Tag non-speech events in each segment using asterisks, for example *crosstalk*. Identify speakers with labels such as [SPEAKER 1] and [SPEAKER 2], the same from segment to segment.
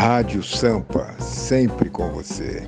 [SPEAKER 1] Rádio Sampa, sempre com você.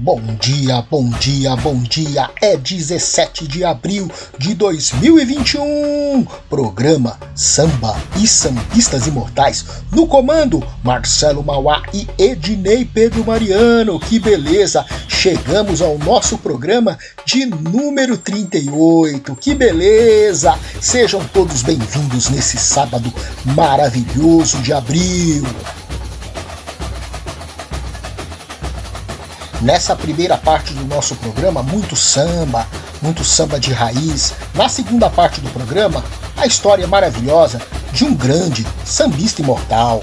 [SPEAKER 2] Bom dia, bom dia, bom dia. É 17 de abril de 2021. Programa Samba e Sambistas Imortais. No comando, Marcelo Mauá e Ednei Pedro Mariano. Que beleza! Chegamos ao nosso programa de número 38. Que beleza! Sejam todos bem-vindos nesse sábado maravilhoso de abril. Nessa primeira parte do nosso programa, muito samba, muito samba de raiz. Na segunda parte do programa, a história maravilhosa de um grande sambista imortal.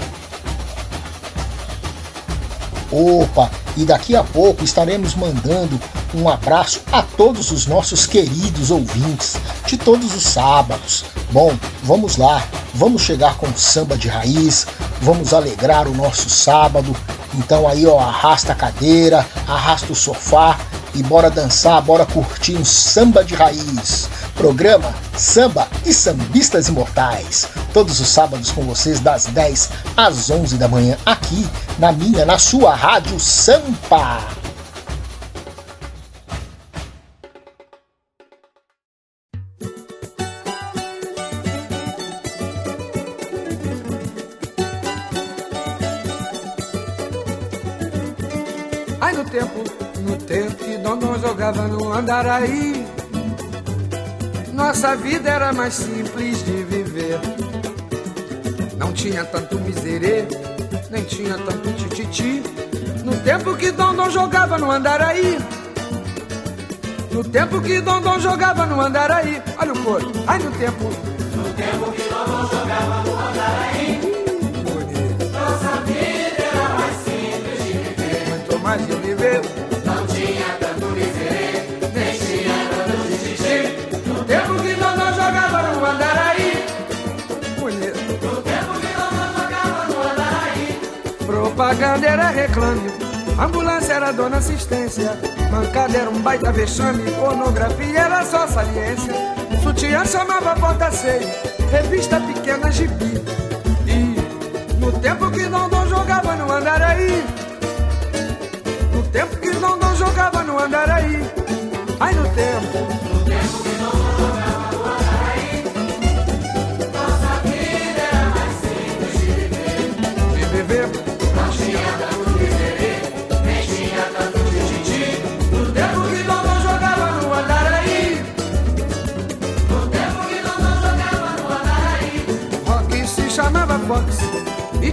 [SPEAKER 2] Opa, e daqui a pouco estaremos mandando um abraço a todos os nossos queridos ouvintes de todos os sábados. Bom, vamos lá, vamos chegar com samba de raiz, vamos alegrar o nosso sábado então aí, ó, arrasta a cadeira, arrasta o sofá e bora dançar, bora curtir um samba de raiz. Programa Samba e Sambistas Imortais. Todos os sábados com vocês das 10 às 11 da manhã aqui na minha, na sua rádio Sampa.
[SPEAKER 3] Jogava no Andaraí. Nossa vida era mais simples de viver. Não tinha tanto miserê, nem tinha tanto tititi. No tempo que Dondon jogava no Andaraí. No tempo que Dondon jogava no Andaraí. Olha o coro. Ai, no tempo.
[SPEAKER 4] No tempo que Dondon jogava no Andaraí. Nossa vida
[SPEAKER 3] Propaganda era reclame, ambulância era dona assistência, mancada era um baita vexame, pornografia era só saliência, sutiã chamava porta seis, revista pequena gibi. E no tempo que Dondon jogava no Andaraí, no tempo que Dondon jogava no Andaraí, ai no tempo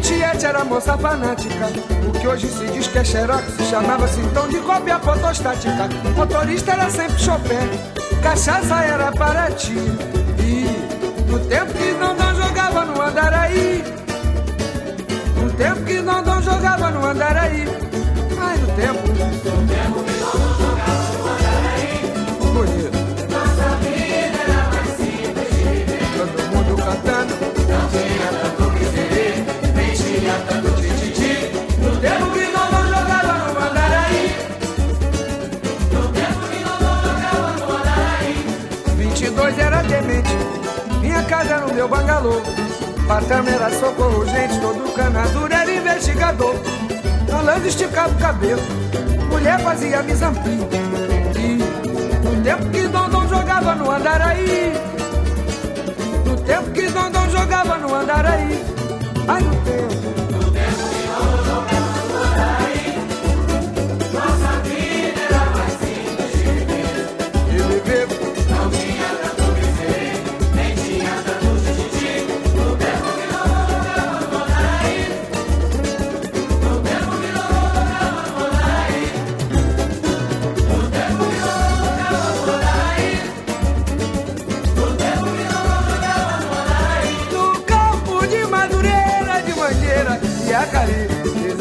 [SPEAKER 3] Tiete era moça fanática. O que hoje se diz que é xerox chamava-se então de cópia fotostática. Motorista era sempre Chopin, cachaça era para ti. E no tempo que Dondon jogava no Andaraí, no tempo que Dondon jogava no Andaraí, ai no tempo, no tempo demente Minha casa era o meu bangalô. Patrão era socorro, gente Todo canadura era investigador. Rolando esticava o cabelo. Mulher fazia misampim E no tempo que Dondon jogava no Andaraí. No tempo que Dondon jogava no Andaraí. Ai, no tempo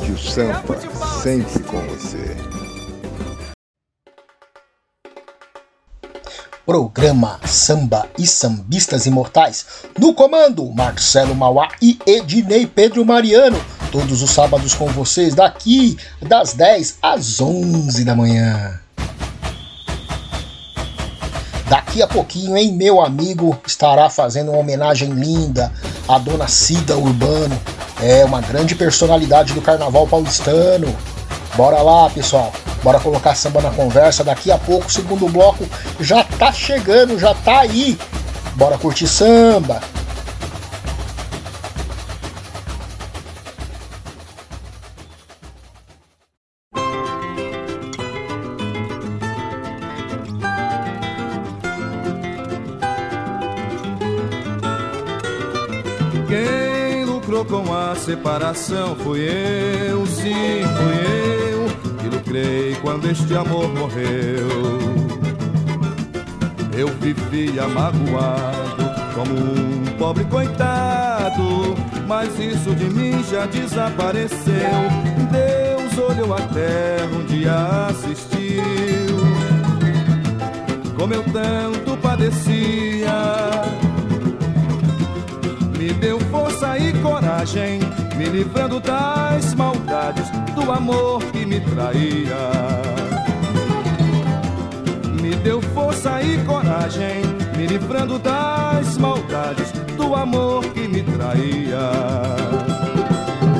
[SPEAKER 1] Rádio Sampa, sempre com você.
[SPEAKER 2] Programa Samba e Sambistas Imortais. No comando, Marcelo Mauá e Ednei Pedro Mariano. Todos os sábados com vocês, daqui das 10 às 11 da manhã. Daqui a pouquinho, hein, meu amigo estará fazendo uma homenagem linda à dona Cida Urbano. É uma grande personalidade do carnaval paulistano. Bora lá, pessoal. Bora colocar samba na conversa. Daqui a pouco, o segundo bloco já tá chegando, já tá aí. Bora curtir samba.
[SPEAKER 5] Separação fui eu, sim, fui eu que lucrei quando este amor morreu. Eu vivia magoado como um pobre coitado, mas isso de mim já desapareceu. Deus olhou a terra um dia assistiu, como eu tanto padecia deu força e coragem, me livrando das maldades do amor que me traía. Me deu força e coragem, me livrando das maldades do amor que me traía.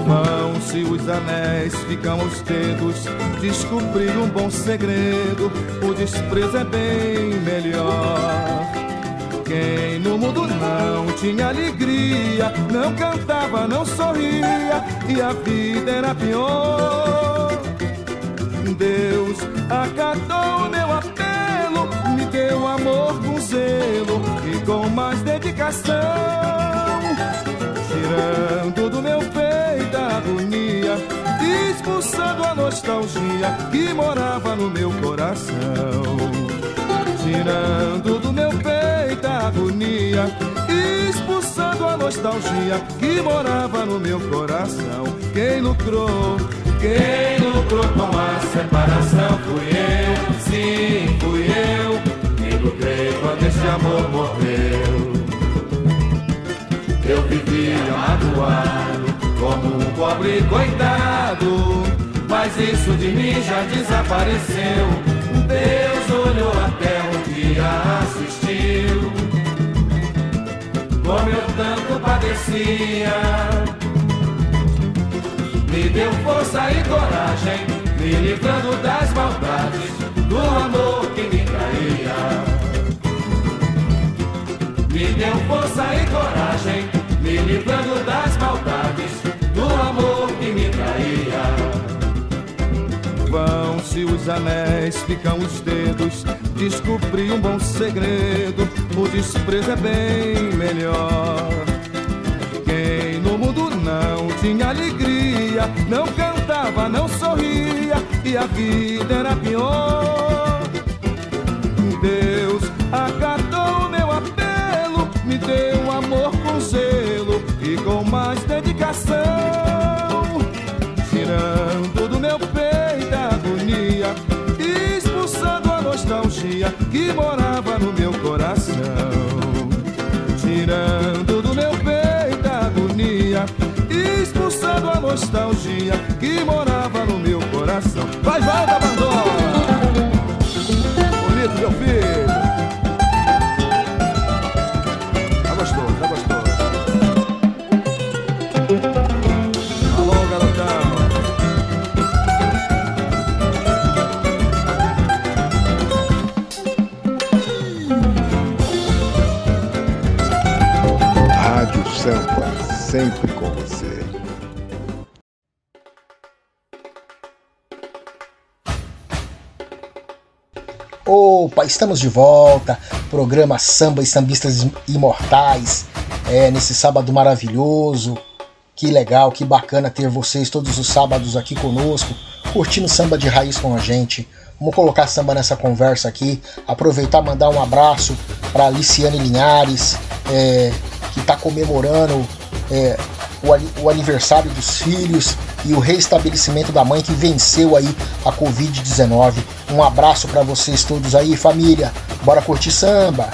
[SPEAKER 5] Vão-se os anéis, ficam os dedos, descobrir um bom segredo, o desprezo é bem melhor. Quem no mundo não tinha alegria, não cantava, não sorria, e a vida era pior. Deus acatou meu apelo, me deu amor com zelo e com mais dedicação, tirando do meu peito a agonia, expulsando a nostalgia que morava no meu coração tirando do meu agonia, expulsando a nostalgia que morava no meu coração. Quem lucrou, quem lucrou com a separação fui eu, sim, fui eu. Quem lucrei quando esse amor morreu. Eu vivia magoado, como um pobre coitado, mas isso de mim já desapareceu. Deus olhou até um dia assistiu Como eu tanto padecia Me deu força e coragem Me livrando das maldades Do amor que me traía Me deu força e coragem Me livrando das maldades Do amor que me traía Vão-se os anéis, ficam os dedos. Descobri um bom segredo: o desprezo é bem melhor. Quem no mundo não tinha alegria, não cantava, não sorria, e a vida era pior. Deus acatou meu apelo, me deu amor com zelo e com mais dedicação, tirando do meu peito nostalgia que morava no meu coração, tirando do meu peito a agonia, expulsando a nostalgia que morava no meu coração. Vai, volta, abandona! Bonito, meu filho!
[SPEAKER 2] Opa, estamos de volta. Programa Samba e Sambistas Imortais. É, nesse sábado maravilhoso. Que legal, que bacana ter vocês todos os sábados aqui conosco, curtindo samba de raiz com a gente. Vamos colocar samba nessa conversa aqui. Aproveitar mandar um abraço para Aliciane Linhares, é, que está comemorando é, o, o aniversário dos filhos. E o restabelecimento da mãe que venceu aí a Covid-19. Um abraço para vocês todos aí, família. Bora curtir samba.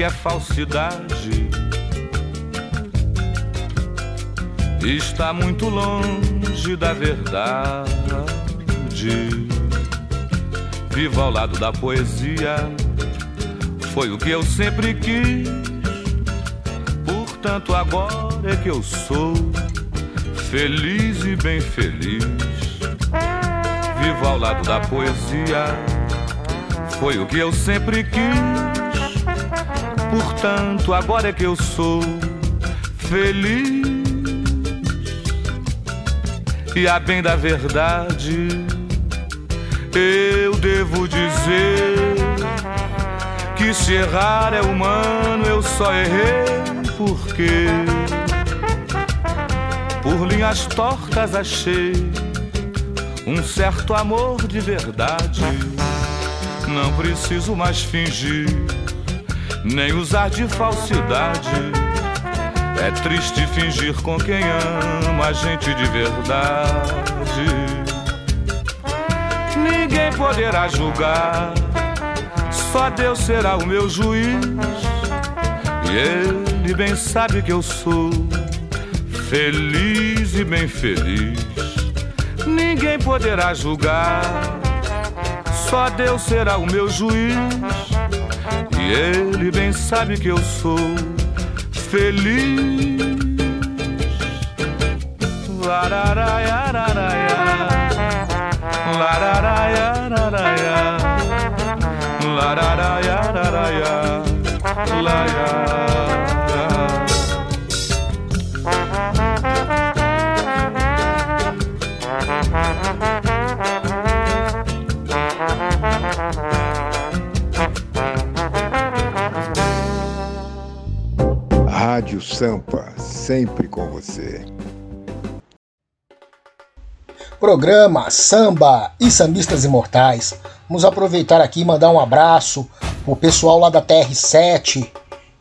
[SPEAKER 5] Que é falsidade. Está muito longe da verdade. Vivo ao lado da poesia, foi o que eu sempre quis. Portanto, agora é que eu sou feliz e bem feliz. Vivo ao lado da poesia foi o que eu sempre quis. Portanto, agora é que eu sou feliz. E a bem da verdade, eu devo dizer que se errar é humano, eu só errei porque por linhas tortas achei um certo amor de verdade não preciso mais fingir, nem usar de falsidade. É triste fingir com quem ama a gente de verdade. Ninguém poderá julgar, só Deus será o meu juiz. E Ele bem sabe que eu sou feliz e bem feliz. Ninguém poderá julgar só Deus será o meu juiz. Ele bem sabe que eu sou feliz. Lararaia, lararaia, lararaia, lararaia, lararaia, lararaia, lararaia.
[SPEAKER 1] Sampa, sempre com você.
[SPEAKER 2] Programa Samba e Sambistas Imortais. Vamos aproveitar aqui e mandar um abraço pro pessoal lá da TR7,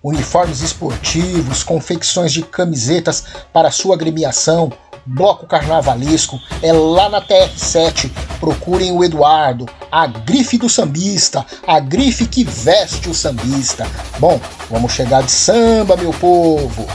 [SPEAKER 2] uniformes esportivos, confecções de camisetas para sua agremiação, bloco carnavalesco, é lá na TR7. Procurem o Eduardo, a grife do sambista, a grife que veste o sambista. Bom, vamos chegar de samba, meu povo.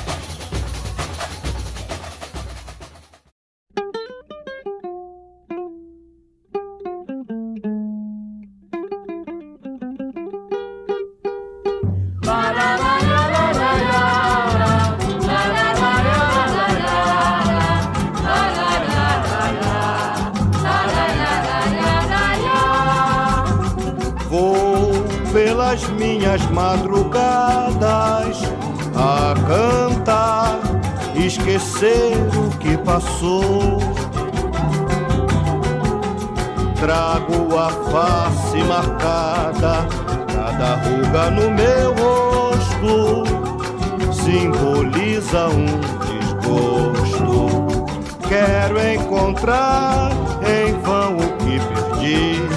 [SPEAKER 6] Esquecer o que passou. Trago a face marcada, cada ruga no meu rosto simboliza um desgosto. Quero encontrar em vão o que perdi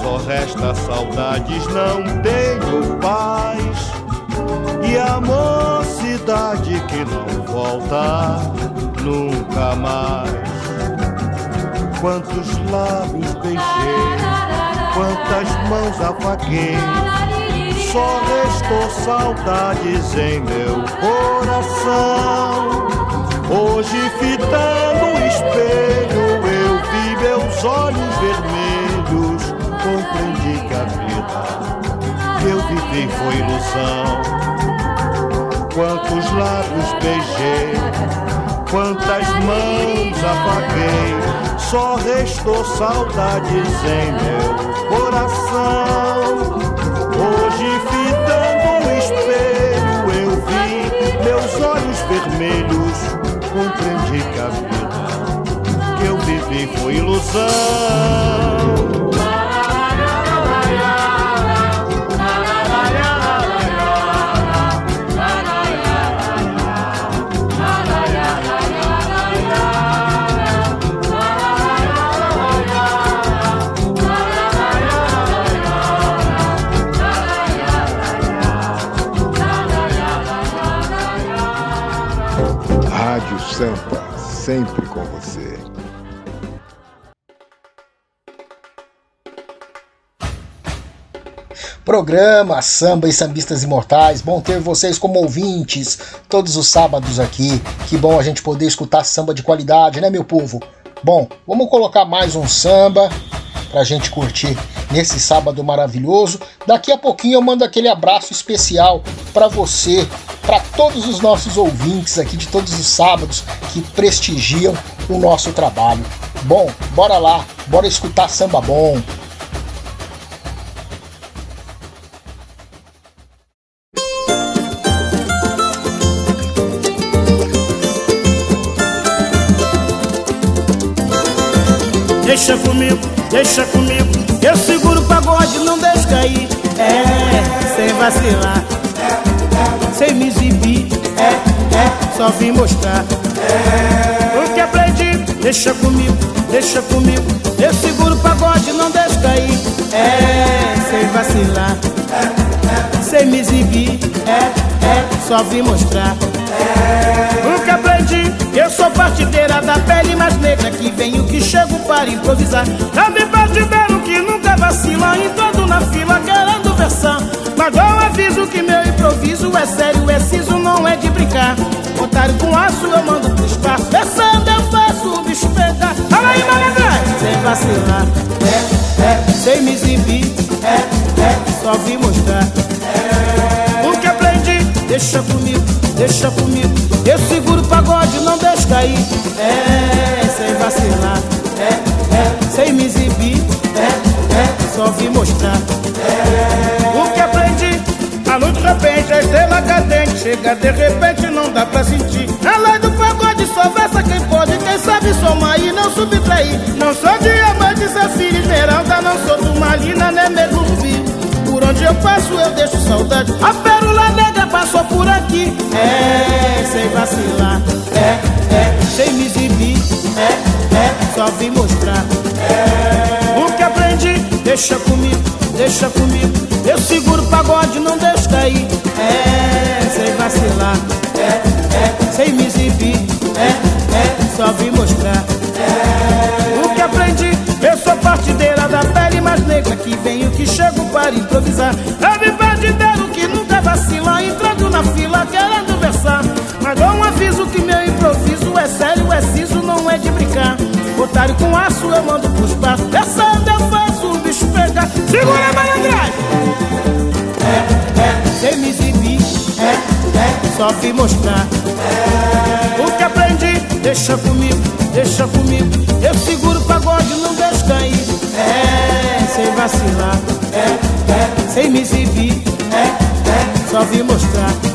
[SPEAKER 6] só resta saudades, não tenho paz. E a mocidade que não volta nunca mais. Quantos lábios beijei, quantas mãos afaguei. Só restou saudades em meu coração. Hoje, fitando o espelho, eu vi meus olhos vermelhos compreendi que a vida que eu vivi foi ilusão. Quantos lábios beijei, quantas mãos apaguei, só restou saudades em meu coração. Hoje, fitando o espelho, eu vi vermelhos, compreendi que a vida que eu vivi foi ilusão.
[SPEAKER 2] Programa Samba e Sambistas Imortais, bom ter vocês como ouvintes todos os sábados aqui. Que bom a gente poder escutar samba de qualidade, né, meu povo? Bom, vamos colocar mais um samba pra gente curtir nesse sábado maravilhoso. Daqui a pouquinho eu mando aquele abraço especial para você para todos os nossos ouvintes aqui de todos os sábados que prestigiam o nosso trabalho. Bom, bora lá, bora escutar samba bom.
[SPEAKER 7] Deixa comigo, deixa comigo, eu seguro o pagode, não deixo cair. É, sem vacilar sem me exibir. É, é, só vim mostrar. É. O que aprendi, deixa comigo, deixa comigo. Eu seguro o pagode, não deixo cair. É, sem vacilar. É, é, sem me exibir. É, é, só vim mostrar. Improvisar. Também partideiro que nunca vacila, entrando na fila querendo versão. Mas eu aviso que meu improviso é sério, é siso, não é de brincar. Otário com aço eu mando pro espaço. Pensando eu faço o bicho pegar. Fala aí, malandro! Sem vacilar, é, é, sem me exibir, é, é, só vim mostrar. É. O que aprendi, deixa comigo, deixa comigo. Eu seguro o pagode, não deixo cair. É, sem vacilar, é, é, só vim mostrar. É. O que a luz de repente, a estrela cadente Chega de repente, não dá pra sentir. A lei do pagode só versa quem pode Quem sabe somar e não subtrair Não sou diamante, safira esmeralda Não sou turmalina, nem rubi Por onde eu passo eu deixo saudade. A pérola negra passou por aqui. É, sem vacilar. É, é, sem me exibir. É, é, só vim mostrar. É, aprendi, deixa comigo, deixa comigo eu seguro o pagode, não deixo cair. É, sem vacilar. É, é, sem me exibir. É, é, só vim mostrar. É, o que aprendi, eu sou partideira da pele mais negra. Que venho, que chego para improvisar. Eu partideiro que nunca vacila. Entrando na fila, querendo versar. Mas dou um aviso que meu improviso é sério, é siso, não é de brincar. Otário com aço, eu mando pros passos. Essa eu faço. Segura a malandragem! sem me exibir, é, é, só vim mostrar. É. O que aprendi, deixa comigo, deixa comigo. Eu seguro o pagode, não deixo cair. É, sem vacilar, é, é, sem me exibir, é, é, só vim mostrar.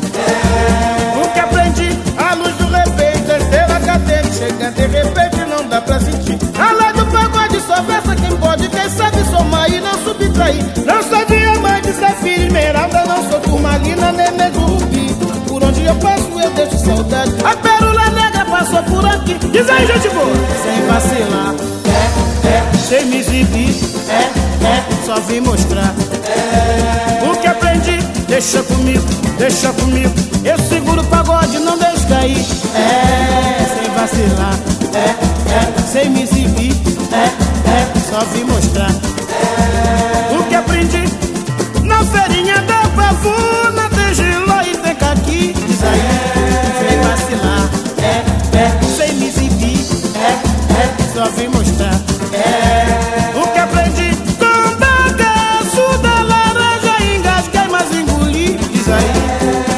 [SPEAKER 7] Não sou diamante, safira, esmeralda, não sou turmalina, nem nego rubi. Por onde eu passo eu deixo saudade. A pérola negra passou por aqui. Diz aí, gente boa. Sem vacilar, é, é, sem me exibir, é, é, só vim mostrar. É. O que aprendi, deixa comigo, deixa comigo. Eu seguro o pagode, não deixo cair. É, sem vacilar, é, é, sem me exibir, é, é, só vim mostrar. É. O que aprendi, na feirinha da pavuna Tem giló e tem caqui Diz aí, vem vacilar É, é, sem me exibir É, é, só vem mostrar. É, o que aprendi Com bagaço da laranja Engasguei, mas engoli Diz aí,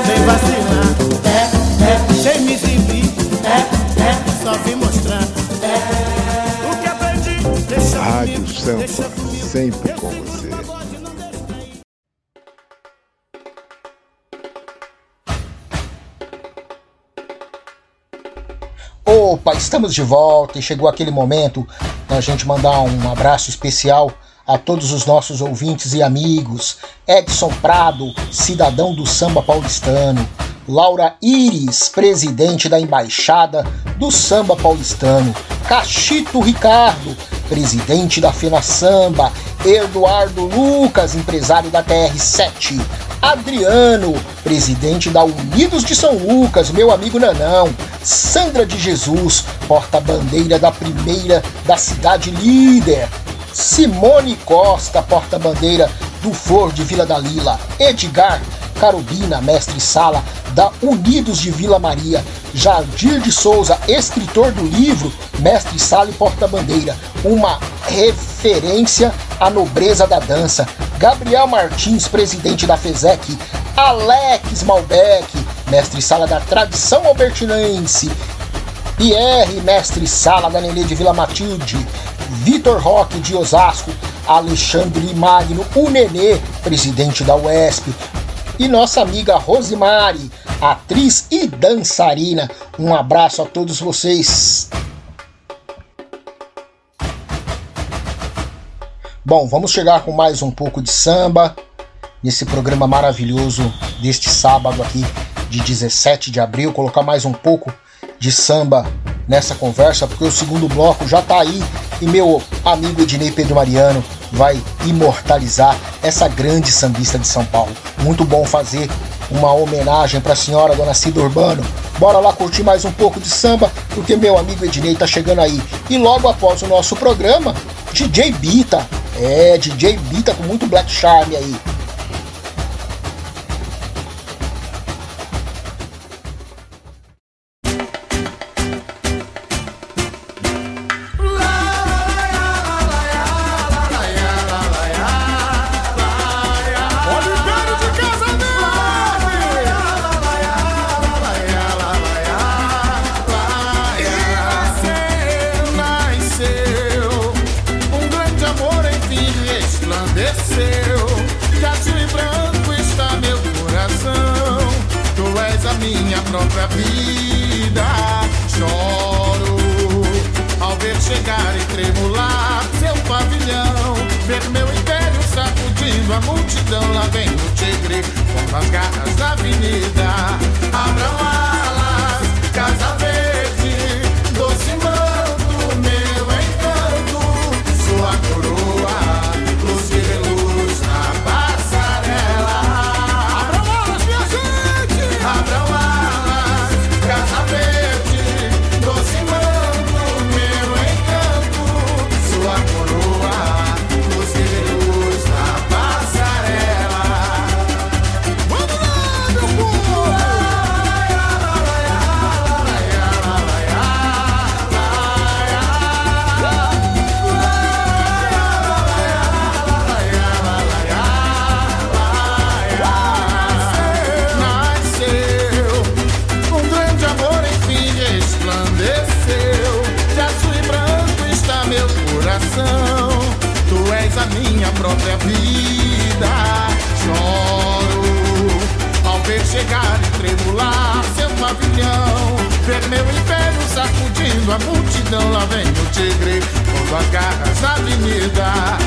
[SPEAKER 7] vem vacilar É, é, sem me exibir É, é, só vem mostrar. É, o que aprendi Deixa
[SPEAKER 1] Rádio Sampa, sempre com você.
[SPEAKER 2] Opa, estamos de volta e chegou aquele momento da gente mandar um abraço especial a todos os nossos ouvintes e amigos. Edson Prado, cidadão do samba paulistano. Laura Iris, presidente da embaixada do samba paulistano. Cachito Ricardo, presidente da Fena Samba. Eduardo Lucas, empresário da TR7. Adriano, presidente da Unidos de São Lucas, meu amigo Nanão. Sandra de Jesus, porta-bandeira da primeira da cidade líder. Simone Costa, porta-bandeira do Flor de Vila da Lila. Edgar Carubina, mestre sala da Unidos de Vila Maria. Jardir de Souza, escritor do livro Mestre Sala e Porta-Bandeira, uma referência à nobreza da dança. Gabriel Martins, presidente da FESEC. Alex Malbec, mestre sala da tradição albertinense. Pierre, mestre sala da Nenê de Vila Matilde. Vitor Roque de Osasco. Alexandre Magno, o Nenê, presidente da UESP. E nossa amiga Rosimari, atriz e dançarina. Um abraço a todos vocês. Bom, vamos chegar com mais um pouco de samba nesse programa maravilhoso deste sábado aqui de 17 de abril. Colocar mais um pouco de samba nessa conversa, porque o segundo bloco já tá aí e meu amigo Ednei Pedro Mariano vai imortalizar essa grande sambista de São Paulo. Muito bom fazer uma homenagem para a senhora Dona Cida Urbano. Bora lá curtir mais um pouco de samba, porque meu amigo Ednei tá chegando aí. E logo após o nosso programa, DJ Bita. É, DJ Bita com muito black charme aí.
[SPEAKER 8] esqueceu que azul e branco está meu coração. Tu és a minha própria vida. Choro ao ver chegar e tremular seu pavilhão. Ver meu império sacudindo a multidão. Lá vem o tigre com as garras da avenida. Abra a Rádio Sampa,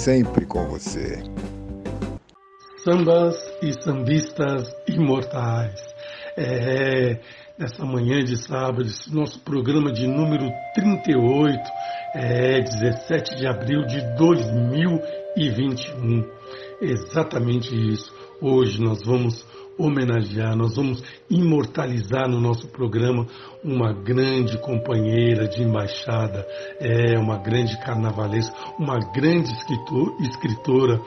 [SPEAKER 8] sempre com você.
[SPEAKER 9] Sambas e sambistas imortais. É, nessa manhã de sábado, esse nosso programa de número 38, é 17 de abril de 2021. Exatamente isso. Hoje nós vamos homenagear, nós vamos imortalizar no nosso programa uma grande companheira de embaixada, é uma grande carnavalesca, uma grande escritor, escritora,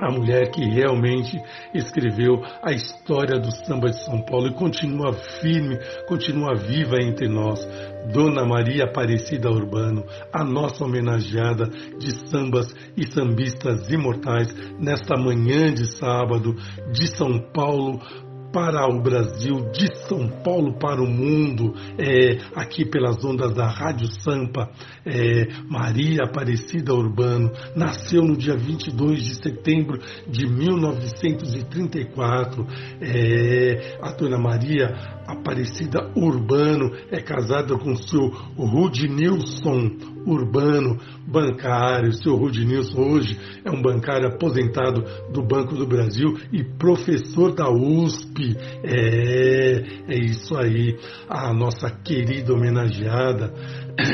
[SPEAKER 9] a mulher que realmente escreveu a história do samba de São Paulo e continua firme, continua viva entre nós. Dona Maria Aparecida Urbano, a nossa homenageada de sambas e sambistas imortais nesta manhã de sábado de São Paulo para o Brasil, de São Paulo para o mundo, é, aqui pelas ondas da Rádio Sampa, é, Maria Aparecida Urbano, nasceu no dia 22 de setembro de 1934. É, a dona Maria Aparecida Urbano é casada com o seu Rudnilson Urbano, bancário. Seu Rudnilson hoje é um bancário aposentado do Banco do Brasil e professor da USP. É, é isso aí. A nossa querida homenageada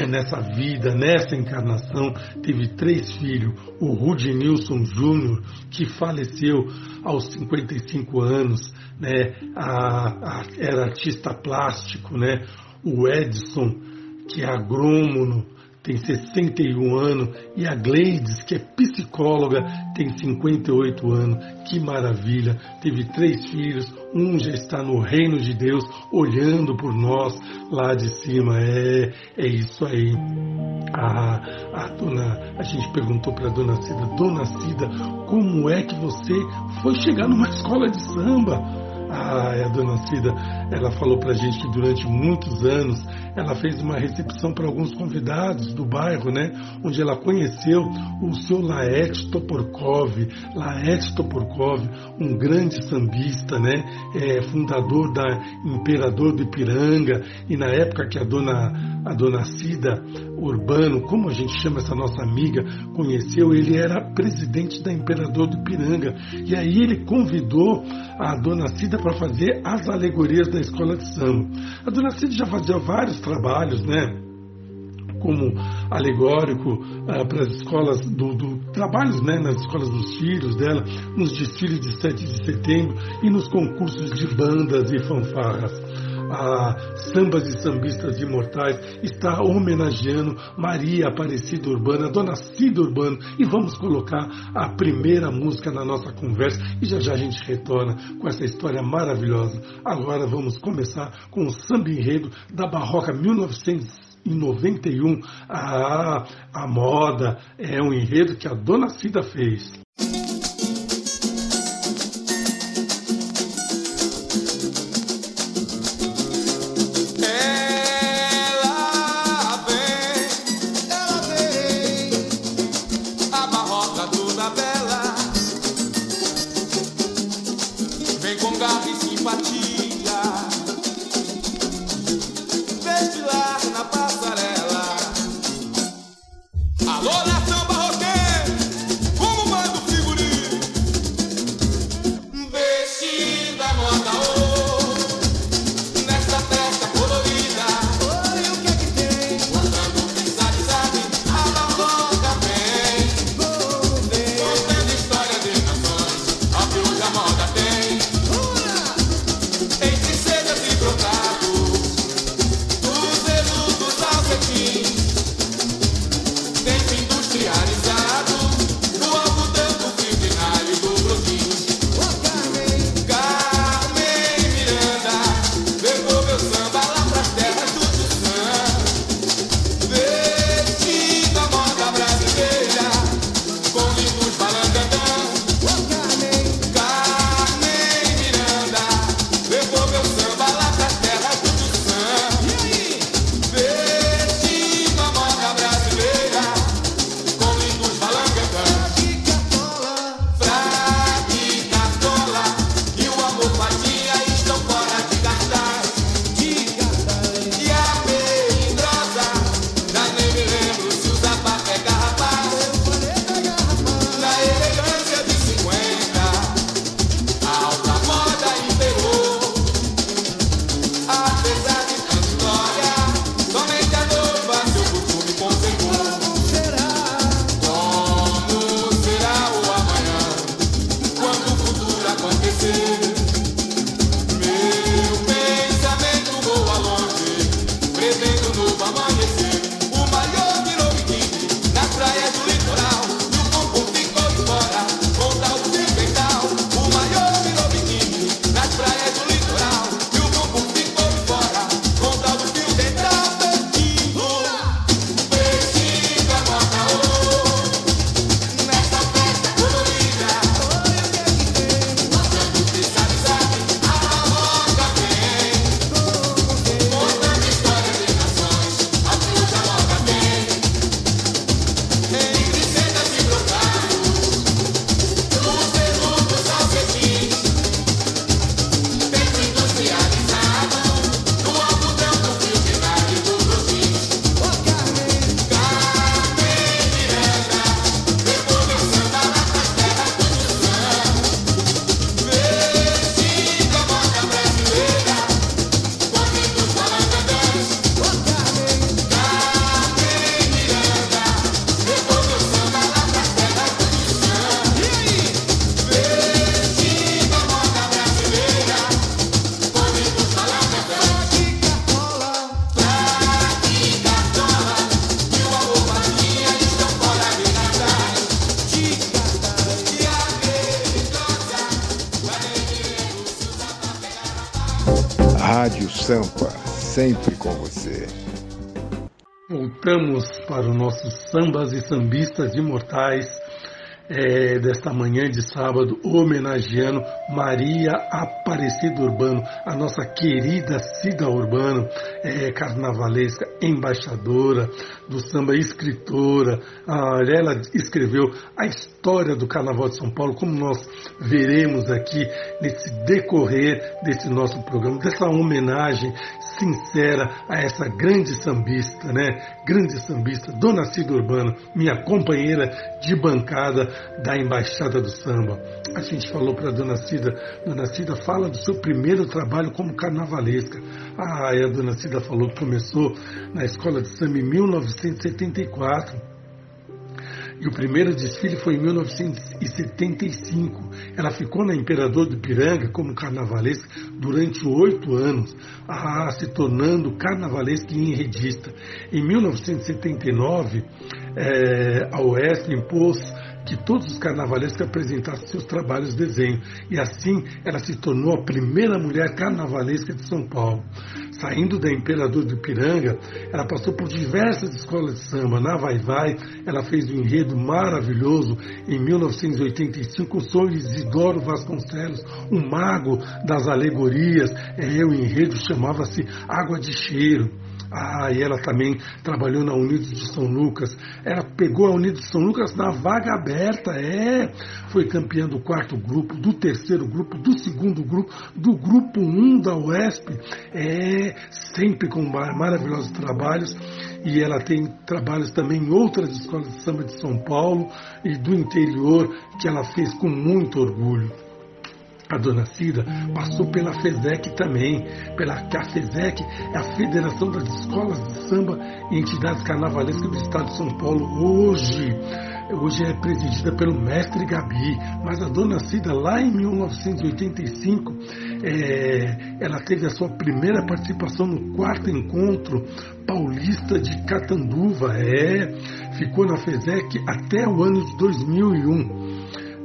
[SPEAKER 9] nessa vida, nessa encarnação, teve três filhos. O Rudnilson Júnior, que faleceu aos 55 anos, né? A, a, era artista plástico, né? O Edson, que é agrônomo, tem 61 anos, e a Gleides, que é psicóloga, tem 58 anos. Que maravilha! Teve três filhos, um já está no reino de Deus, olhando por nós lá de cima. É, é isso aí. A, a, dona, a gente perguntou para a dona Cida, dona Cida, como é que você foi chegar numa *laughs* escola de samba? A dona Cida, ela falou para a gente que durante muitos anos ela fez uma recepção para alguns convidados do bairro, né? Onde ela conheceu o seu Laet Toporkov, Laet Toporkov, um grande sambista, né? É, fundador da Imperador do Ipiranga e na época que a dona a dona Cida Urbano, como a gente chama essa nossa amiga, conheceu, ele era presidente da Imperador do Ipiranga e aí ele convidou a dona Cida para fazer as alegorias da escola de samba. A dona Cida já fazia vários trabalhos, né? como alegórico uh, para as escolas do, do, trabalhos né, nas escolas dos filhos dela, nos desfiles de 7 de setembro e nos concursos de bandas e fanfarras. A Sambas e Sambistas Imortais está homenageando Maria Aparecida Urbana, Dona Cida Urbano, e vamos colocar a primeira música na nossa conversa e já já a gente retorna com essa história maravilhosa. Agora vamos começar com o samba enredo da Barroca 1900 em 91, a, a moda é um enredo que a dona Cida fez.
[SPEAKER 1] Rádio Sampa, sempre com você.
[SPEAKER 9] Voltamos para os nossos sambas e sambistas imortais é, desta manhã de sábado, homenageando Maria Aparecida Urbano, a nossa querida Cida Urbano, é, carnavalesca, embaixadora do samba, escritora. Ah, ela escreveu a história do Carnaval de São Paulo, como nós veremos aqui nesse decorrer desse nosso programa, dessa homenagem sincera a essa grande sambista, né? Grande sambista, Dona Cida Urbano, minha companheira de bancada da Embaixada do Samba. A gente falou para Dona Cida, Dona Cida, fala do seu primeiro trabalho como carnavalesca. Ah, a Dona Cida falou que começou na escola de samba em 1974 e o primeiro desfile foi em 1975. Ela ficou na Imperador do Piranga como carnavalesca durante oito anos, ah, se tornando carnavalesca e enredista. Em 1979, eh, a Oeste impôs que todos os carnavalescos apresentassem seus trabalhos de desenho. E assim ela se tornou a primeira mulher carnavalesca de São Paulo. Saindo da Imperador do Piranga, ela passou por diversas escolas de samba. Na Vai Vai, ela fez um enredo maravilhoso em 1985, o São Isidoro Vasconcelos, o mago das alegorias. É, o enredo chamava-se Água de Cheiro. Ah, e ela também trabalhou na Unidos de São Lucas. Ela pegou a Unidos de São Lucas na vaga aberta, é. Foi campeã do quarto grupo, do terceiro grupo, do segundo grupo, do grupo 1 da UESP. É, sempre com maravilhosos trabalhos. E ela tem trabalhos também em outras escolas de samba de São Paulo e do interior, que ela fez com muito orgulho a dona Cida passou pela FESEC também, pela que a FESEC é a Federação das Escolas de Samba e Entidades Carnavalescas do Estado de São Paulo. Hoje, hoje é presidida pelo mestre Gabi, mas a dona Cida lá em 1985, é, ela teve a sua primeira participação no quarto encontro paulista de Catanduva, é, ficou na FESEC até o ano de 2001.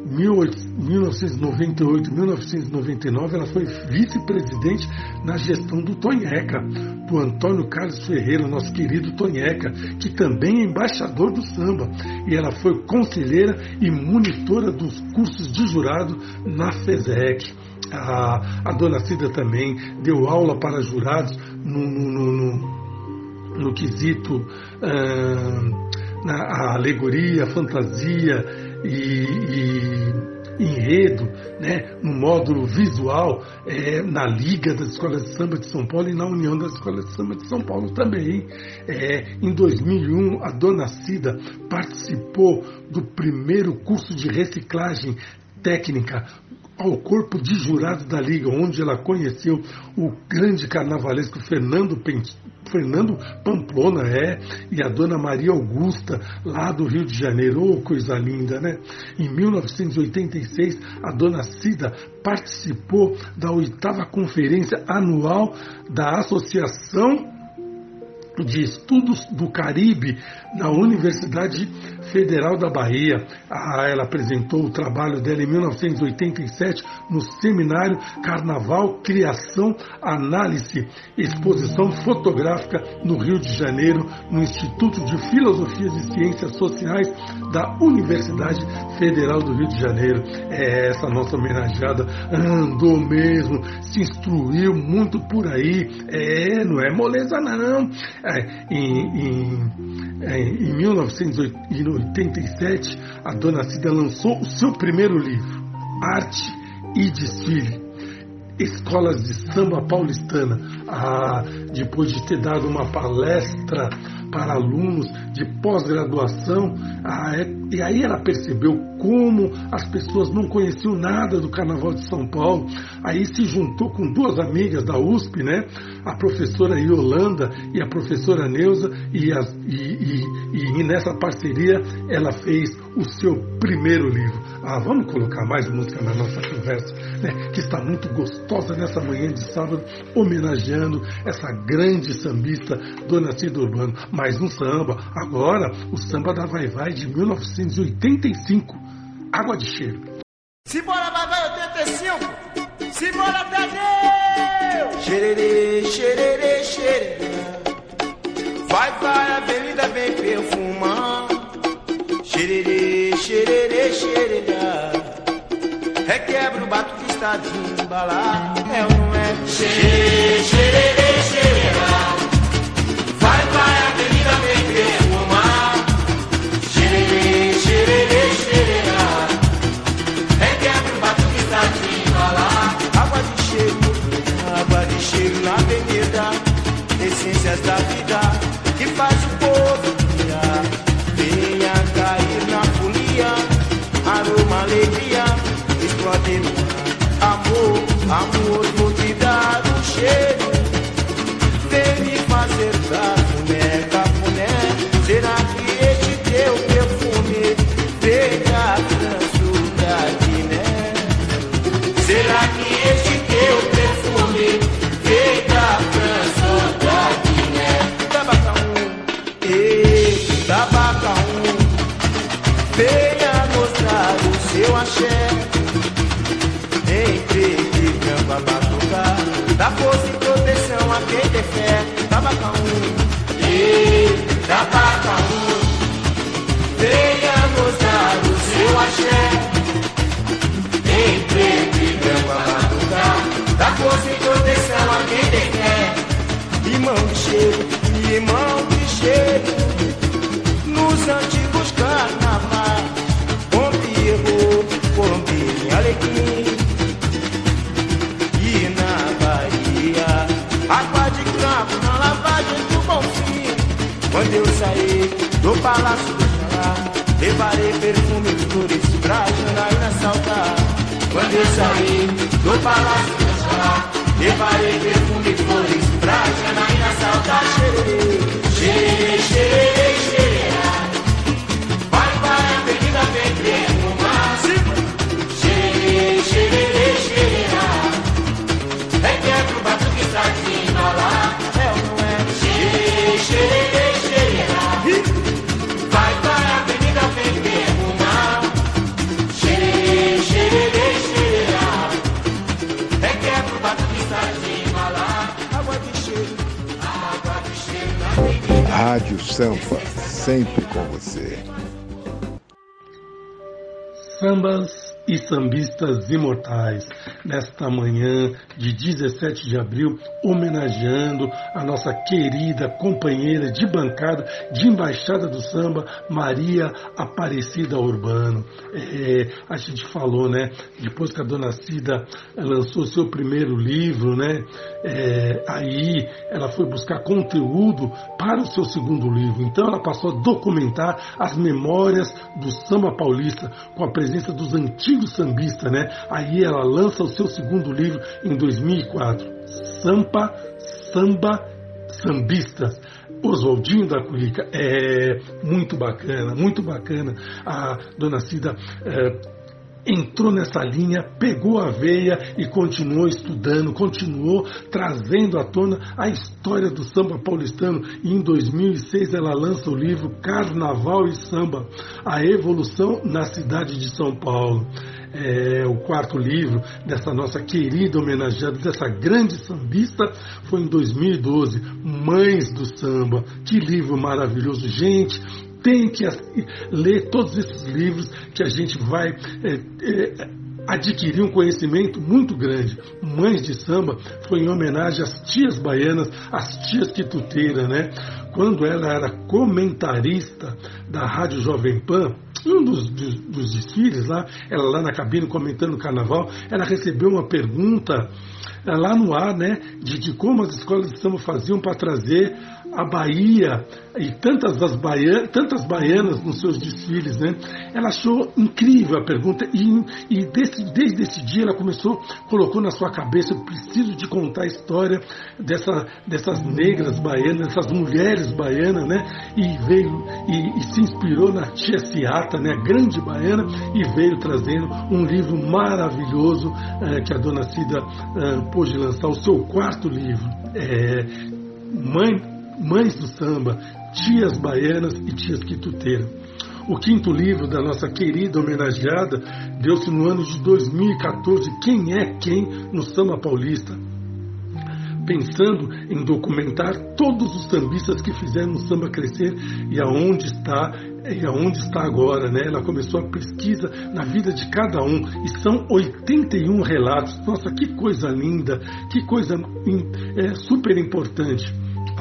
[SPEAKER 9] 1998, 1999, ela foi vice-presidente na gestão do Tonheca, do Antônio Carlos Ferreira, nosso querido Tonheca, que também é embaixador do samba. E ela foi conselheira e monitora dos cursos de jurado na FESEC. A, a dona Cida também deu aula para jurados no, no, no, no, quesito uh, na alegoria, fantasia e, e enredo, né, no módulo visual, é, na Liga das Escolas de Samba de São Paulo e na União das Escolas de Samba de São Paulo também. É, em 2001, a dona Cida participou do primeiro curso de reciclagem técnica ao corpo de jurado da Liga, onde ela conheceu o grande carnavalesco Fernando, Fernando Pamplona, é, e a dona Maria Augusta, lá do Rio de Janeiro. Oh, coisa linda, né? Em 1986, a dona Cida participou da oitava conferência anual da Associação de Estudos do Caribe na Universidade Federal da Bahia. Ah, ela apresentou o trabalho dela em 1987 no seminário Carnaval, Criação, Análise, Exposição Fotográfica no Rio de Janeiro, no Instituto de Filosofias e Ciências Sociais da Universidade Federal do Rio de Janeiro. É essa nossa homenageada andou mesmo, se instruiu muito por aí. É, não é moleza não. É, em, em, é, em 1987, a Dona Cida lançou o seu primeiro livro, Arte e Desfile. Escolas de Samba Paulistana. Ah, depois de ter dado uma palestra para alunos de pós-graduação, ah, é, e aí ela percebeu como as pessoas não conheciam nada do Carnaval de São Paulo. Aí se juntou com duas amigas da USP, né? A professora Yolanda e a professora Neuza, e, as, e, e, e nessa parceria ela fez o seu primeiro livro. Ah, vamos colocar mais música na nossa conversa, né? Que está muito gostosa nessa manhã de sábado, homenageando essa grande sambista, Dona Cida Urbano. Mais um samba, agora o samba da Vai Vai de 1985, Água de Cheiro.
[SPEAKER 10] Simbora, vai, vai, 85! Simbora, Tadeu! Xererê, xererê, xererê. Vai, vai, avenida vem perfumar. Xererê, xererê, xererê. Requebra o batuque está de embalar. É ou não é? Xererê, xererê. Essências da vida
[SPEAKER 1] Rádio Sampa, sempre com você.
[SPEAKER 9] Sambas e sambistas imortais, nesta manhã de 17 de abril, homenageando a nossa querida companheira de bancada, de embaixada do samba, Maria Aparecida Urbano. É, a gente falou, né? Depois que a dona Cida lançou seu primeiro livro, né? É, aí ela foi buscar conteúdo para o seu segundo livro. Então ela passou a documentar as memórias do samba paulista com a presença dos antigos sambistas, né? Aí ela lança o seu segundo livro em 2004, Sampa, Samba, Sambistas. Oswaldinho da Curica, é muito bacana, muito bacana. A dona Cida é, entrou nessa linha, pegou a veia e continuou estudando, continuou trazendo à tona a história do samba paulistano. E em 2006 ela lança o livro Carnaval e Samba: A Evolução na Cidade de São Paulo. É, o quarto livro dessa nossa querida homenageada, dessa grande sambista, foi em 2012, Mães do Samba. Que livro maravilhoso, gente! Tem que ler todos esses livros que a gente vai é, é, adquirir um conhecimento muito grande. Mães de Samba foi em homenagem às tias baianas, às tias quituteiras, né? Quando ela era comentarista da Rádio Jovem Pan, um dos, dos, dos desfiles lá, ela lá na cabine comentando o carnaval, ela recebeu uma pergunta é, lá no ar, né, de, de como as escolas de samba faziam para trazer a Bahia e tantas, das baianas, tantas baianas nos seus desfiles, né? Ela achou incrível a pergunta e, e desse, desde esse dia ela começou, colocou na sua cabeça, preciso de contar a história dessa, dessas negras baianas, dessas mulheres baianas, né? E veio e, e se inspirou na tia Ciata, né? A grande baiana e veio trazendo um livro maravilhoso eh, que a dona Cida eh, pôde lançar, o seu quarto livro. É, Mãe mães do samba, tias baianas e tias quituteiras. O quinto livro da nossa querida homenageada deu-se no ano de 2014, Quem é Quem no Samba Paulista. Pensando em documentar todos os sambistas que fizeram o samba crescer e aonde está e aonde está agora, né? Ela começou a pesquisa na vida de cada um e são 81 relatos. Nossa, que coisa linda, que coisa é, super importante.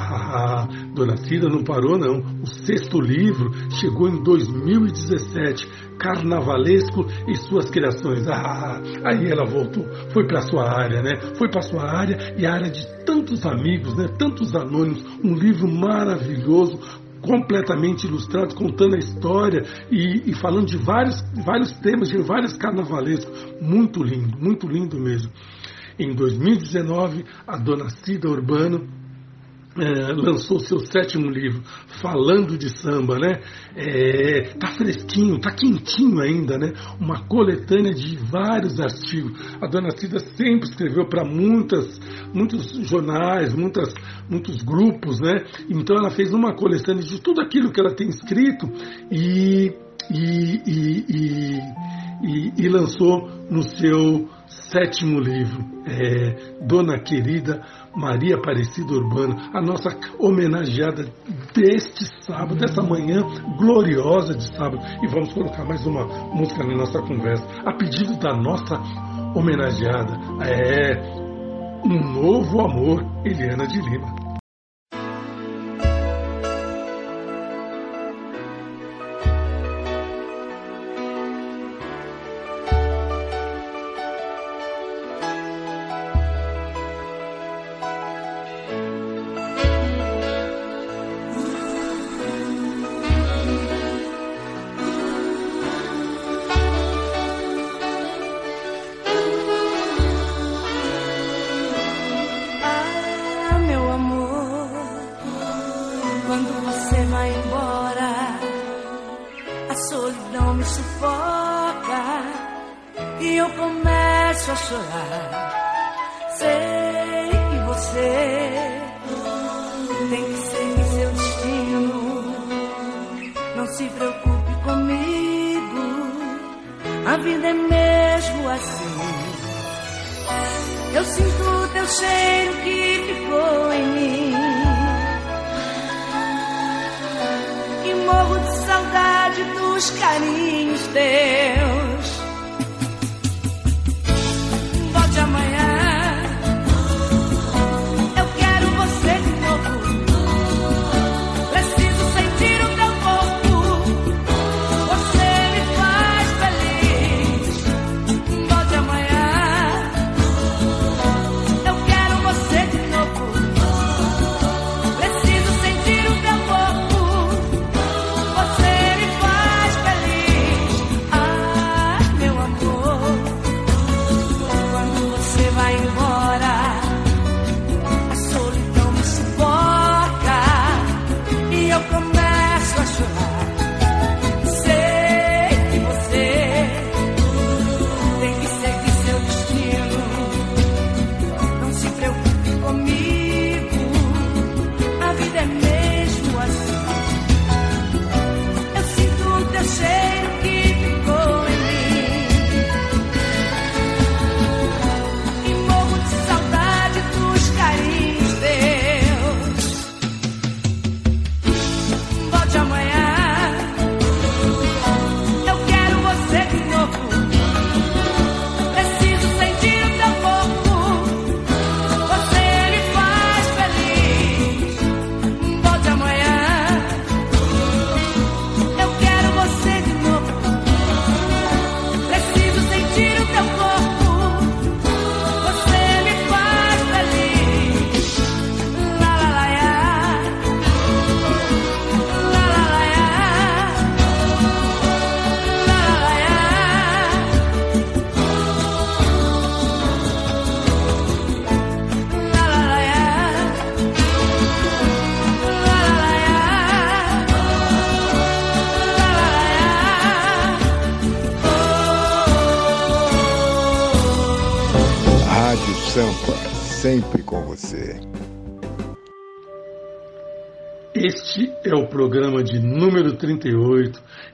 [SPEAKER 9] Ah, Dona Cida não parou, não. O sexto livro chegou em 2017, Carnavalesco e suas criações. Ah, aí ela voltou, foi para sua área, né? Foi para sua área e a área de tantos amigos, né? Tantos anônimos. Um livro maravilhoso, completamente ilustrado, contando a história e, e, falando de vários, vários temas, de vários carnavalescos. Muito lindo, muito lindo mesmo. Em 2019, a dona Cida Urbano é, lançou seu sétimo livro falando de samba, né? É, tá fresquinho, tá quentinho ainda, né? Uma coletânea de vários artigos. A Dona Cida sempre escreveu para muitas, muitos jornais, muitas, muitos grupos, né? Então ela fez uma coletânea de tudo aquilo que ela tem escrito e, e, e, e, e lançou no seu sétimo livro, é, Dona Querida Maria Aparecida Urbano, a nossa homenageada deste sábado, dessa manhã gloriosa de sábado. E vamos colocar mais uma música na nossa conversa, a pedido da nossa homenageada. É Um Novo Amor, Eliana de Lima.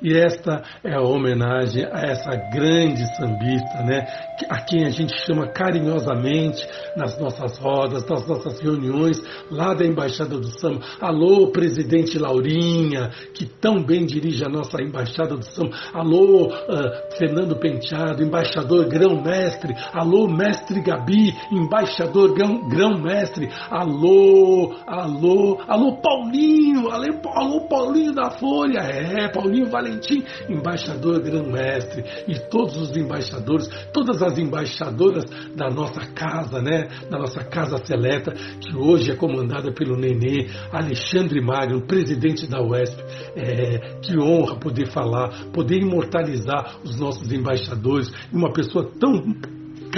[SPEAKER 9] E esta é homenagem a essa grande sambista, né? A quem a gente chama carinhosamente nas nossas rodas, nas nossas reuniões lá da Embaixada do Samba. Alô, presidente Laurinha, que tão bem dirige a nossa Embaixada do Samba. Alô, uh, Fernando Penteado, embaixador grão-mestre. Alô, mestre Gabi, embaixador grão-mestre. Alô, alô, alô, Paulinho alô Paulinho da Folha, é, Paulinho Valentim, embaixador grão-mestre, e todos os embaixadores, todas as embaixadoras da nossa casa, né, da nossa casa seleta, que hoje é comandada pelo Nenê, Alexandre Magno, presidente da UESP, é, que honra poder falar, poder imortalizar os nossos embaixadores, uma pessoa tão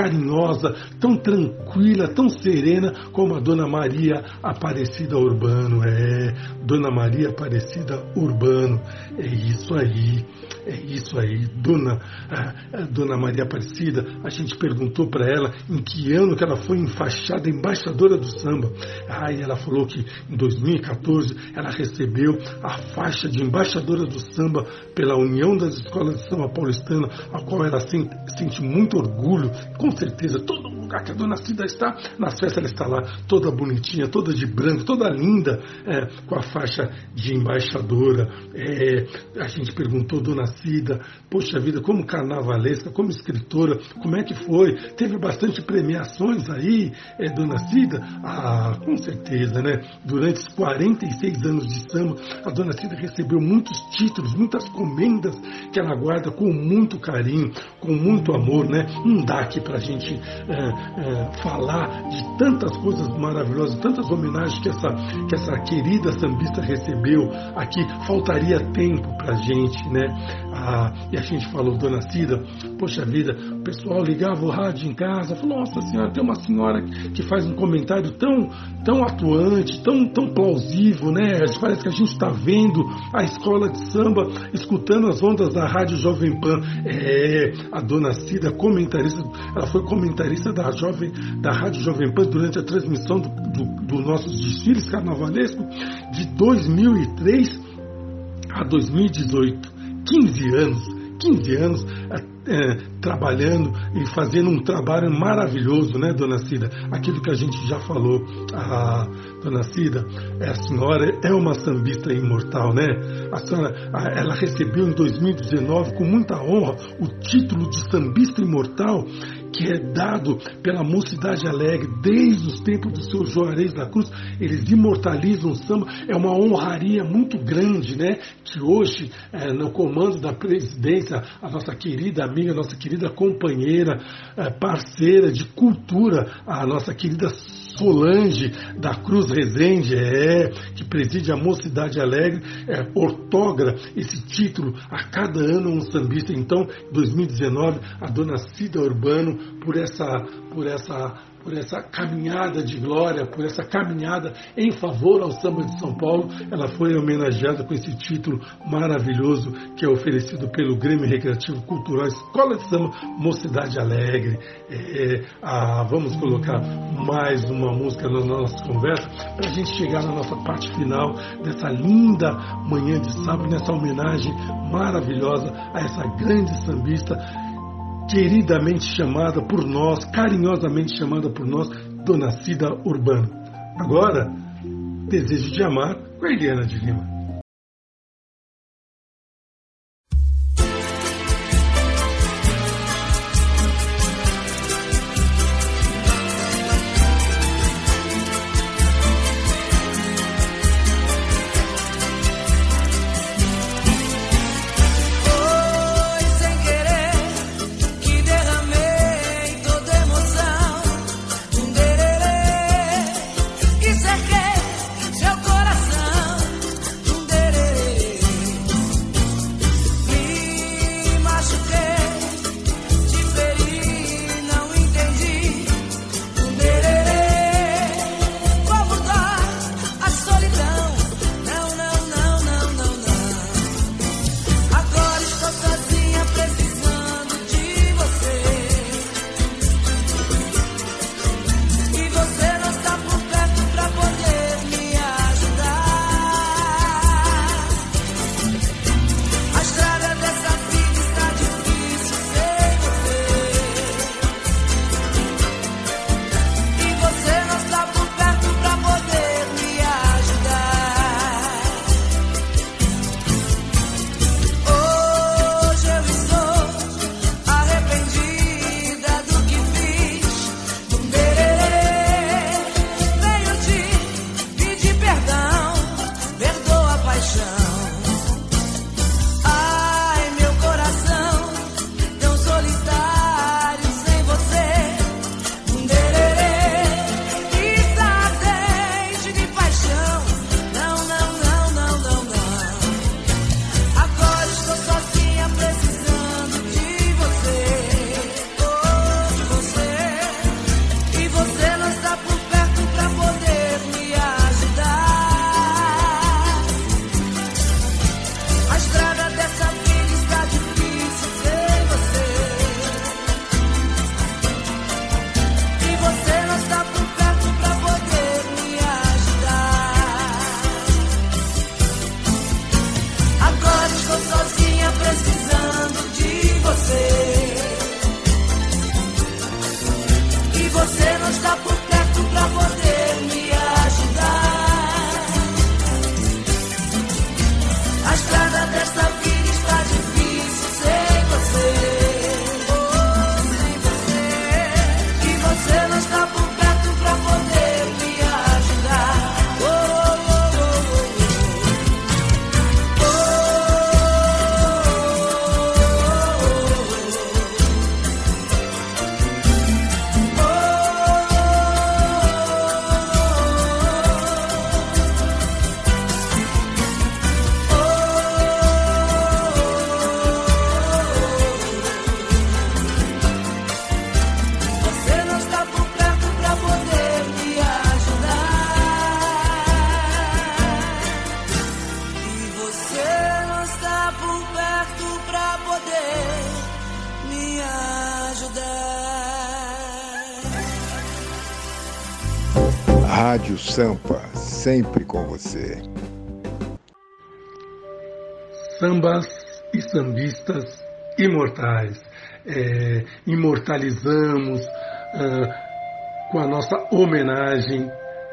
[SPEAKER 9] carinhosa, tão tranquila, tão serena como a Dona Maria Aparecida Urbano. É, Dona Maria Aparecida Urbano. É isso aí. É isso aí, Dona, a, Dona Maria Aparecida, a gente perguntou para ela em que ano que ela foi enfaixada embaixadora do samba. Aí ela falou que em 2014 ela recebeu a faixa de embaixadora do samba pela União das Escolas de Samba Paulistana, a qual ela sente, sente muito orgulho, com certeza, todo que a Dona Cida está, nas festas ela está lá, toda bonitinha, toda de branco, toda linda, é, com a faixa de embaixadora. É, a gente perguntou, Dona Cida, poxa vida, como carnavalesca, como escritora, como é que foi? Teve bastante premiações aí, é, Dona Cida? Ah, com certeza, né? Durante os 46 anos de samba, a Dona Cida recebeu muitos títulos, muitas comendas que ela guarda com muito carinho, com muito amor, né? Não dá aqui pra gente é, é, falar de tantas coisas maravilhosas, tantas homenagens que essa, que essa querida sambista recebeu aqui, faltaria tempo pra gente, né? Ah, e a gente falou, dona Cida, poxa vida, o pessoal ligava o rádio em casa, falou, nossa senhora, tem uma senhora que faz um comentário tão, tão atuante, tão, tão plausível, né? Parece que a gente está vendo a escola de samba, escutando as ondas da Rádio Jovem Pan. É, a dona Cida, comentarista, ela foi comentarista da, Jovem, da Rádio Jovem Pan durante a transmissão dos do, do nossos desfiles carnavalescos de 2003 a 2018. 15 anos, 15 anos é, trabalhando e fazendo um trabalho maravilhoso, né, dona Cida? Aquilo que a gente já falou, a dona Cida, a senhora é uma sambista imortal, né? A senhora, ela recebeu em 2019 com muita honra o título de sambista imortal que é dado pela Mocidade Alegre desde os tempos do seu Juarez da Cruz. Eles imortalizam o samba. É uma honraria muito grande, né? Que hoje, é, no comando da presidência, a nossa querida amiga, nossa querida companheira, é, parceira de cultura, a nossa querida Solange da Cruz Rezende, é, que preside a Mocidade Alegre, é, ortogra esse título a cada ano um sambista. Então, em 2019, a dona Cida Urbano, por essa, por essa por essa caminhada de glória, por essa caminhada em favor ao samba de São Paulo. Ela foi homenageada com esse título maravilhoso que é oferecido pelo Grêmio Recreativo Cultural Escola de Samba Mocidade Alegre. É, a, vamos colocar mais uma música na nossa conversa para a gente chegar na nossa parte final dessa linda manhã de sábado, nessa homenagem maravilhosa a essa grande sambista queridamente chamada por nós, carinhosamente chamada por nós, Dona Cida Urbano. Agora, Desejo de Amar com a Eliana de Lima.
[SPEAKER 1] Sempre com você.
[SPEAKER 9] Sambas e sambistas imortais. É, imortalizamos uh, com a nossa homenagem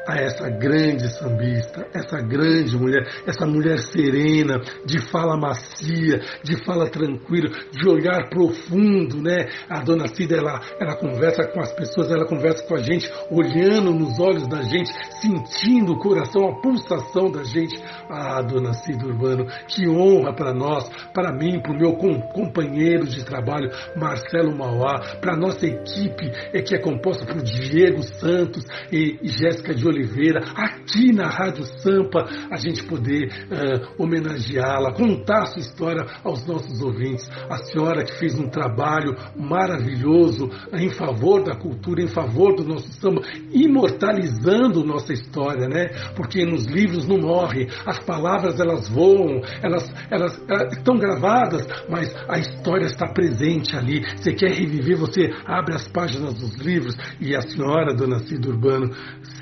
[SPEAKER 9] a essa grande sambista, essa grande mulher, essa mulher serena, de fala macia, de fala tranquila, de olhar profundo, né? A dona Cida, ela, ela conversa com as pessoas, ela conversa com a gente, olhando nos olhos da gente, sentindo o coração, a pulsação da gente. Ah, dona Cida Urbano, que honra para nós, para mim, para o meu companheiro de trabalho, Marcelo Mauá, para nossa equipe, é que é composta por Diego Santos e Jéssica de Oliveira Oliveira, aqui na Rádio Sampa, a gente poder uh, homenageá-la, contar sua história aos nossos ouvintes. A senhora que fez um trabalho maravilhoso em favor da cultura, em favor do nosso samba, imortalizando nossa história, né? Porque nos livros não morre, as palavras elas voam, elas, elas, elas estão gravadas, mas a história está presente ali. Você quer reviver, você abre as páginas dos livros e a senhora, dona Cida Urbano,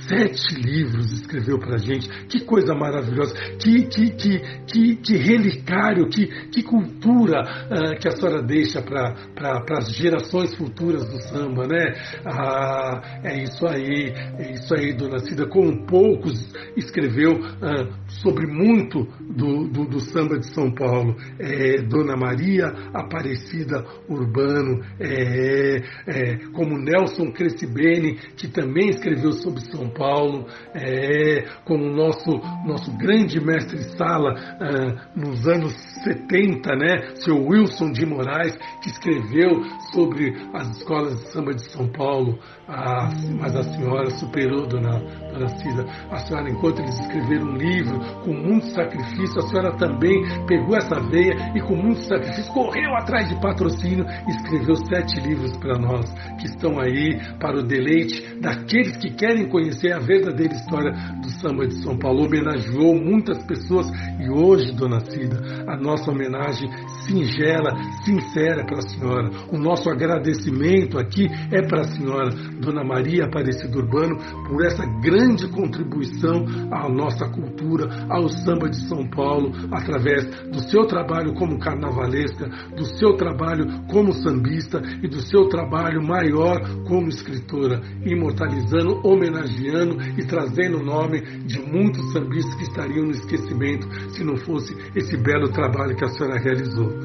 [SPEAKER 9] sete livros escreveu para gente. Que coisa maravilhosa, que, que, que, que, que relicário, que, que cultura uh, que a senhora deixa para pra, as gerações futuras do samba, né? Ah, é isso aí, é isso aí, dona Cida. Com poucos escreveu uh, sobre muito do, do, do, samba de São Paulo. É, dona Maria Aparecida Urbano, é, é, como Nelson Crescibene, que também escreveu sobre São Paulo, é, com o nosso, nosso grande mestre Sala uh, nos anos 70, né, seu Wilson de Moraes, que escreveu sobre as escolas de samba de São Paulo, ah, mas a senhora superou, dona, dona Cida. A senhora, enquanto eles escreveram um livro com muito sacrifício, a senhora também pegou essa veia e com muito sacrifício correu atrás de patrocínio e escreveu sete livros para nós, que estão aí para o deleite daqueles que querem conhecer a verdadeira história do samba de São Paulo. Homenageou muitas pessoas e hoje, dona Cida, a nossa homenagem singela, sincera para a senhora. O nosso agradecimento aqui é para a senhora, dona Maria Aparecida Urbano, por essa grande contribuição à nossa cultura, ao samba de São Paulo, através do seu trabalho como carnavalesca, do seu trabalho como sambista e do seu trabalho maior como escritora, imortalizando, homenageando e trazendo o nome de muitos sambistas que estariam no esquecimento se não fosse esse belo trabalho que a senhora realizou.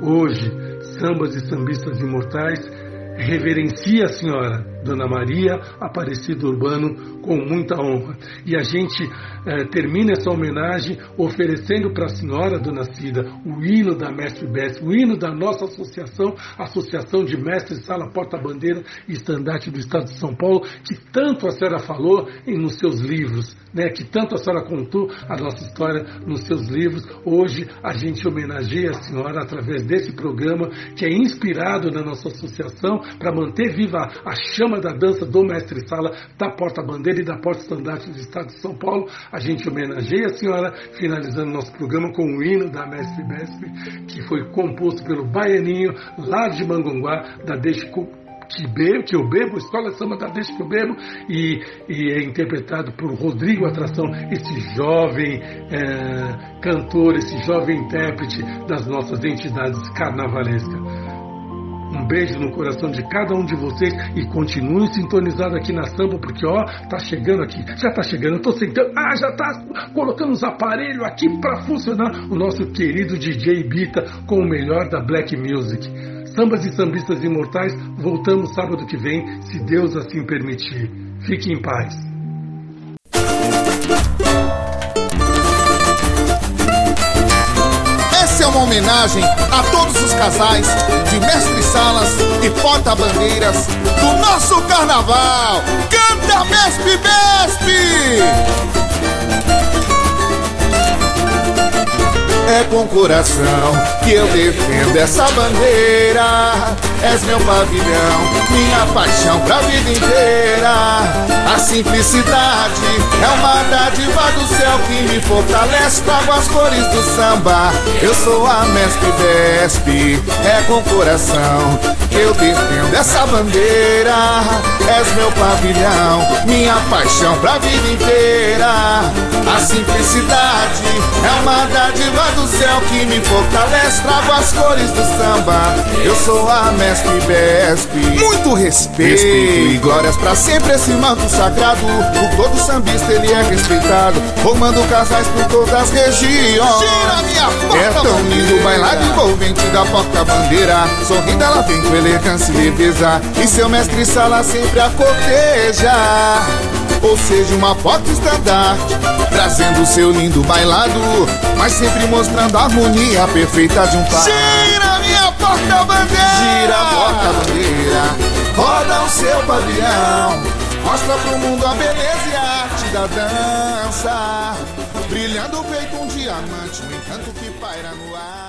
[SPEAKER 9] Hoje, sambas e sambistas imortais reverencia a senhora, Dona Maria Aparecida Urbano, com muita honra. E a gente eh, termina essa homenagem oferecendo para a senhora, Dona Cida, o hino da Mestre Bess, o hino da nossa associação, Associação de Mestres Sala Porta-Bandeira e Estandarte do Estado de São Paulo, que tanto a senhora falou em, nos seus livros, né, que tanto a senhora contou a nossa história nos seus livros. Hoje a gente homenageia a senhora através desse programa que é inspirado na nossa associação para manter viva a chama da dança do Mestre Sala, da Porta-Bandeira e da Porta-Estandarte do Estado de São Paulo. A gente homenageia a senhora, finalizando nosso programa com o hino da Mestre Besp, que foi composto pelo Baianinho, lá de Mangonguá, da Deixa que, bebo, que eu bebo, Escola Samba da Deixa que eu bebo, e, e é interpretado por Rodrigo Atração, esse jovem é, cantor, esse jovem intérprete das nossas entidades carnavalescas. Um beijo no coração de cada um de vocês e continue sintonizado aqui na samba, porque ó, tá chegando aqui, já tá chegando, eu tô sentando, ah, já tá colocando os aparelhos aqui para funcionar o nosso querido DJ Bita com o melhor da Black Music. Sambas e sambistas imortais, voltamos sábado que vem, se Deus assim permitir. Fique em paz.
[SPEAKER 2] Uma homenagem a todos os casais de mestre salas e porta-bandeiras do nosso carnaval. Canta Mestre Mestre!
[SPEAKER 8] É com coração que eu defendo essa bandeira. És meu pavilhão, minha paixão pra vida inteira. A simplicidade é uma dádiva do céu que me fortalece. Trago as cores do samba. Eu sou a Mestre Vespe, é com coração que eu defendo essa bandeira. És meu pavilhão, minha paixão pra vida inteira. A simplicidade é uma dádiva do céu que me fortalece. Trago as cores do samba. Eu sou a Mestre Vespe. Muito respeito, respeito e glórias pra sempre esse manto sagrado. Por todo sambista ele é respeitado. Formando casais por todas as regiões.
[SPEAKER 2] Gira minha porta
[SPEAKER 8] É tão lindo o bailado envolvente da porta-bandeira. Sorrindo ela vem com elegância e leveza. E seu mestre sala sempre a corteja. Ou seja, uma foto estandarte Trazendo seu lindo bailado Mas sempre mostrando a harmonia perfeita de um par.
[SPEAKER 2] Gira minha porta-bandeira!
[SPEAKER 8] Gira a porta-bandeira Roda o seu pavilhão Mostra pro mundo a beleza e a arte da dança Brilhando feito um diamante O encanto que paira no ar